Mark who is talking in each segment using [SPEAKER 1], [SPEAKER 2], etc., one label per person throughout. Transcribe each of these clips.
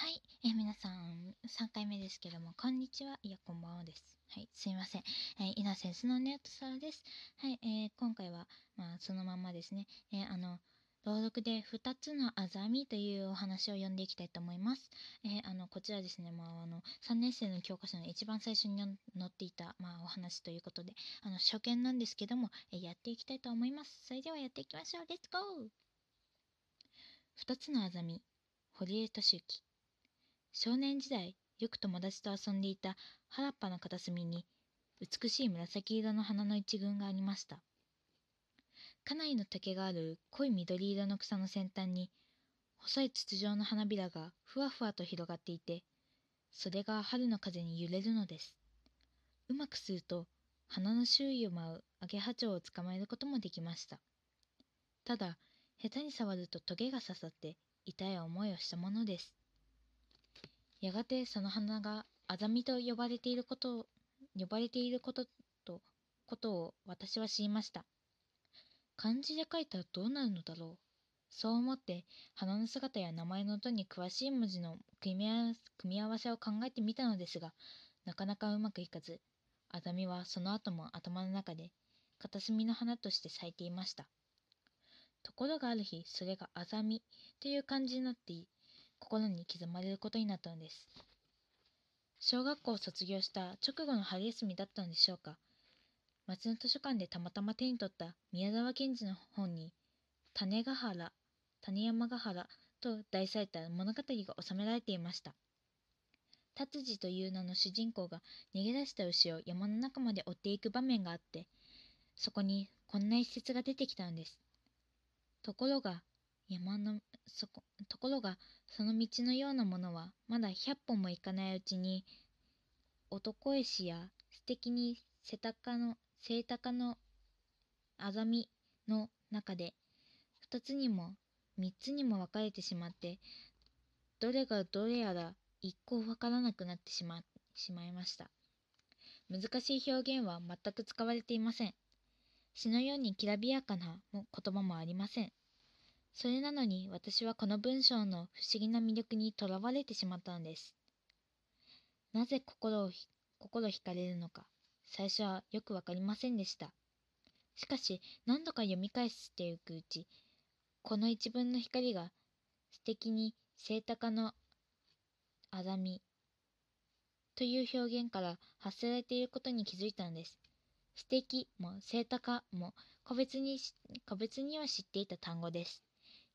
[SPEAKER 1] はい、えー皆さん、3回目ですけども、こんにちは。いや、こんばんはです。はい、すいません。はい、イナセンスのネオトサラです。はい、えー今回は、まあ、そのまんまですね。えーあの、朗読で2つのあざみというお話を読んでいきたいと思います。えーあの、こちらですね、まあ、あの、3年生の教科書の一番最初に載っていた、まあ、お話ということで、あの、初見なんですけども、えーやっていきたいと思います。それではやっていきましょう。レッツゴー !2 つのあざみ、堀江敏之。少年時代よく友達と遊んでいた原っぱの片隅に美しい紫色の花の一群がありました。家内の竹がある濃い緑色の草の先端に細い筒状の花びらがふわふわと広がっていてそれが春の風に揺れるのです。うまくすると花の周囲を舞うアゲハチョウを捕まえることもできました。ただ下手に触るとトゲが刺さって痛い思いをしたものです。やがてその花がアザミと呼ばれていることを呼ばれていることとことを私は知りました。漢字で書いたらどうなるのだろう。そう思って花の姿や名前の音に詳しい文字の組み合わせを考えてみたのですがなかなかうまくいかずアザミはその後も頭の中で片隅の花として咲いていました。ところがある日それがアザミという漢字になって心に刻まれることになったのです。小学校を卒業した直後の春休みだったのでしょうか。町の図書館でたまたま手に取った宮沢賢治の本に「種ヶ原種山ヶ原」と題された物語が収められていました。達治という名の主人公が逃げ出した牛を山の中まで追っていく場面があってそこにこんな一節が出てきたのです。ところが山のそこところがその道のようなものはまだ100本も行かないうちに男絵師や素敵に背高の背高のあざみの中で2つにも3つにも分かれてしまってどれがどれやら一向わからなくなってしましまいました。難しい表現は全く使われていません。詩のようにきらびやかな言葉もありません。それなのに私はこの文章の不思議な魅力にとらわれてしまったのです。なぜ心を心惹かれるのか、最初はよくわかりませんでした。しかし何度か読み返していくうち、この一文の光が素敵に清高のあざみという表現から発せられていることに気づいたのです。素敵も清高も個別に個別には知っていた単語です。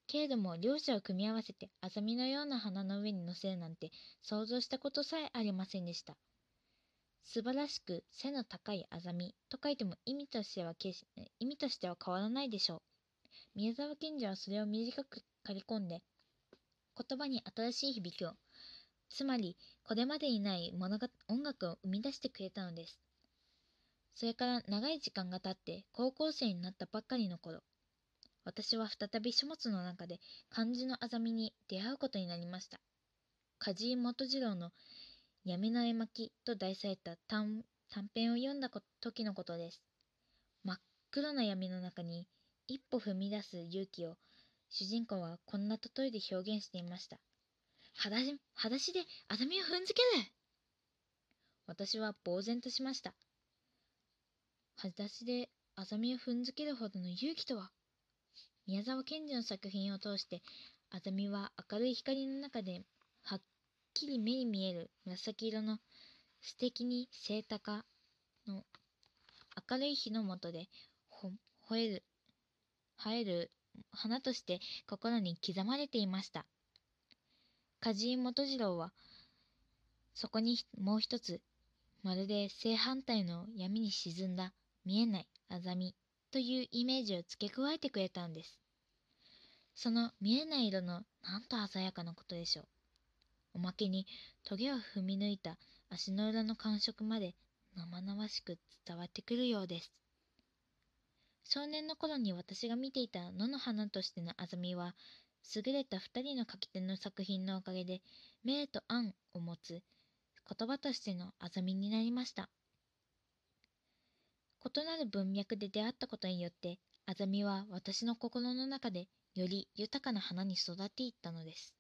[SPEAKER 1] けれども両者を組み合わせてアザミのような花の上に乗せるなんて想像したことさえありませんでした。素晴らしく背の高いアザミと書いても意味としてはし意味としては変わらないでしょう。宮沢賢治はそれを短く刈り込んで言葉に新しい響きをつまりこれまでにない物が音楽を生み出してくれたのです。それから長い時間が経って高校生になったばっかりの頃私は再び書物の中で漢字のあざみに出会うことになりました。梶井元次郎の闇の絵巻と題された短編を読んだ時のことです。真っ黒な闇の中に一歩踏み出す勇気を主人公はこんな例えで表現していました。はだし裸足であざみを踏んづける私は呆然としました。裸足であざみを踏んづけるほどの勇気とは宮沢賢治の作品を通してあざみは明るい光の中ではっきり目に見える紫色の素敵に清高の明るい日の下で吠える生える花として心に刻まれていました。梶井元次郎はそこにもう一つまるで正反対の闇に沈んだ見えないあざみ。というイメージを付け加えてくれたんです。その見えない色のなんと鮮やかなことでしょう。おまけにトゲを踏み抜いた足の裏の感触まで生々しく伝わってくるようです。少年の頃に私が見ていた野の花としてのあざみは優れた二人の書き手の作品のおかげで明と暗を持つ言葉としてのあざみになりました。異なる文脈で出会ったことによって、あざみは私の心の中でより豊かな花に育っていったのです。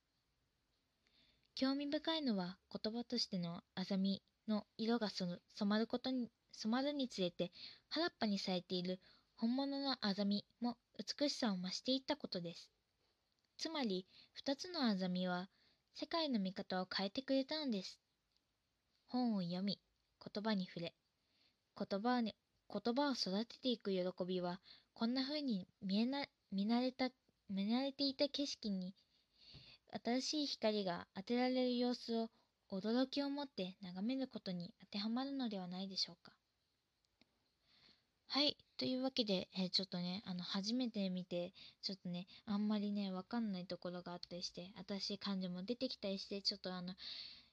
[SPEAKER 1] 興味深いのは言葉としてのあざみの色が染まることに染まるにつれて原っぱに咲いている本物のあざみも美しさを増していったことです。つまり二つのあざみは世界の見方を変えてくれたのです。本を読み、言葉に触れ、言葉言葉を育てていく喜びはこんな風に見えな見慣れた見慣れていた景色に新しい光が当てられる様子を驚きを持って眺めることに当てはまるのではないでしょうか。はい。というわけで、えー、ちょっとね、あの、初めて見て、ちょっとね、あんまりね、わかんないところがあったりして、新しい漢字も出てきたりして、ちょっとあの、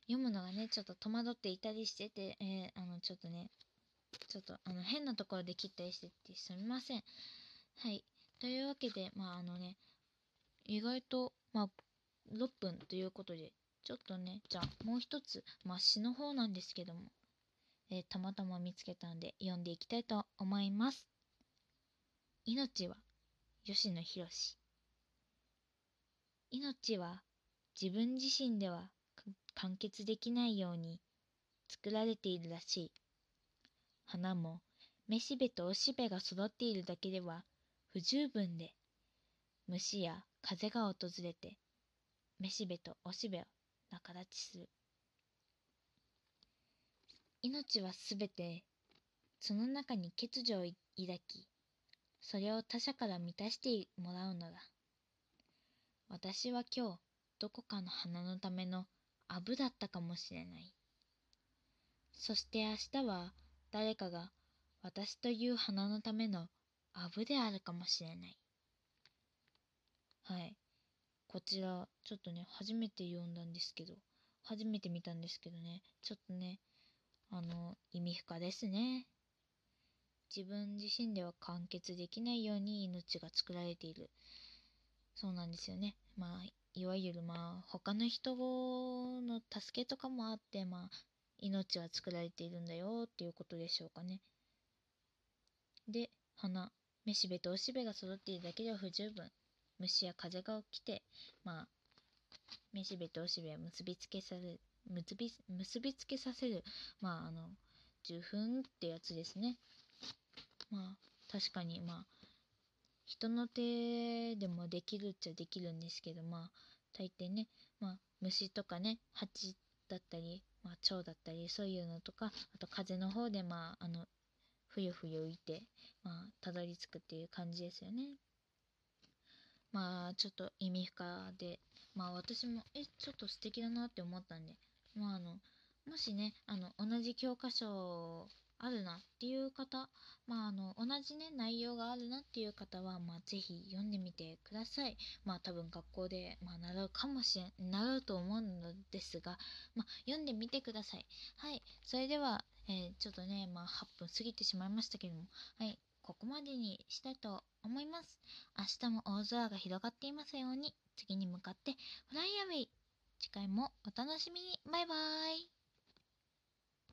[SPEAKER 1] 読むのがね、ちょっと戸惑っていたりしてて、えー、あの、ちょっとね、ちょっとあの、変なところで切ったりしててすみません。はい。というわけで、まああのね、意外と、まあ、6分ということで、ちょっとね、じゃあもう一つ、まあ詩の方なんですけども、えー、たまたま見つけたんで読んでいきたいと思います。命は吉野博命は自分自身では完結できないように作られているらしい。花もめしべとおしべが育っているだけでは不十分で、虫や風が訪れて、めしべとおしべを仲立ちする。命はすべて、その中に欠如を抱き、それを他者から満たしてもらうのだ。私は今日、どこかの花のためのアブだったかもしれない。そして明日は誰かが私という花のためのアブであるかもしれない。はい。こちら、ちょっとね、初めて読んだんですけど、初めて見たんですけどね、ちょっとね、あの、意味深ですね。自分自身では完結できないように命が作られている。そうなんですよね。まあ、いわゆるまあ、他の人の助けとかもあって、まあ、命は作られているんだよっていうことでしょうかね。で、花。めしべとおしべが育っているだけでは不十分。虫や風が起きて、まあ、めしべとおしべを結びつけされ、結び結びつけさせる、まあ、あの、受粉ってやつですね。まあ、確かに、まあ、人の手でもできるっちゃできるんですけど、まあ、大抵ね、まあ、虫とかね、蜂だったり、まあ、蝶だったり、そういうのとか、あと風の方で、まあ、あの、ふよふよ浮いて、まあ、たどり着くっていう感じですよね。まあ、ちょっと意味深で、まあ私も、え、ちょっと素敵だなって思ったんで、まああの、もしね、あの、同じ教科書あるなっていう方、まあ、あの、同じね、内容があるなっていう方は、まあ、ぜひ読んでみてください。まあ、多分学校で、まあ、習うかもしれ、習うと思うのですが、まあ、読んでみてください。はい。それでは、えー、ちょっとね、まあ、8分過ぎてしまいましたけども、はい。ここまでにしたいと思います。明日も大空が広がっていますように、次に向かってフライアウェイ。次回もお楽しみに。バイバーイ。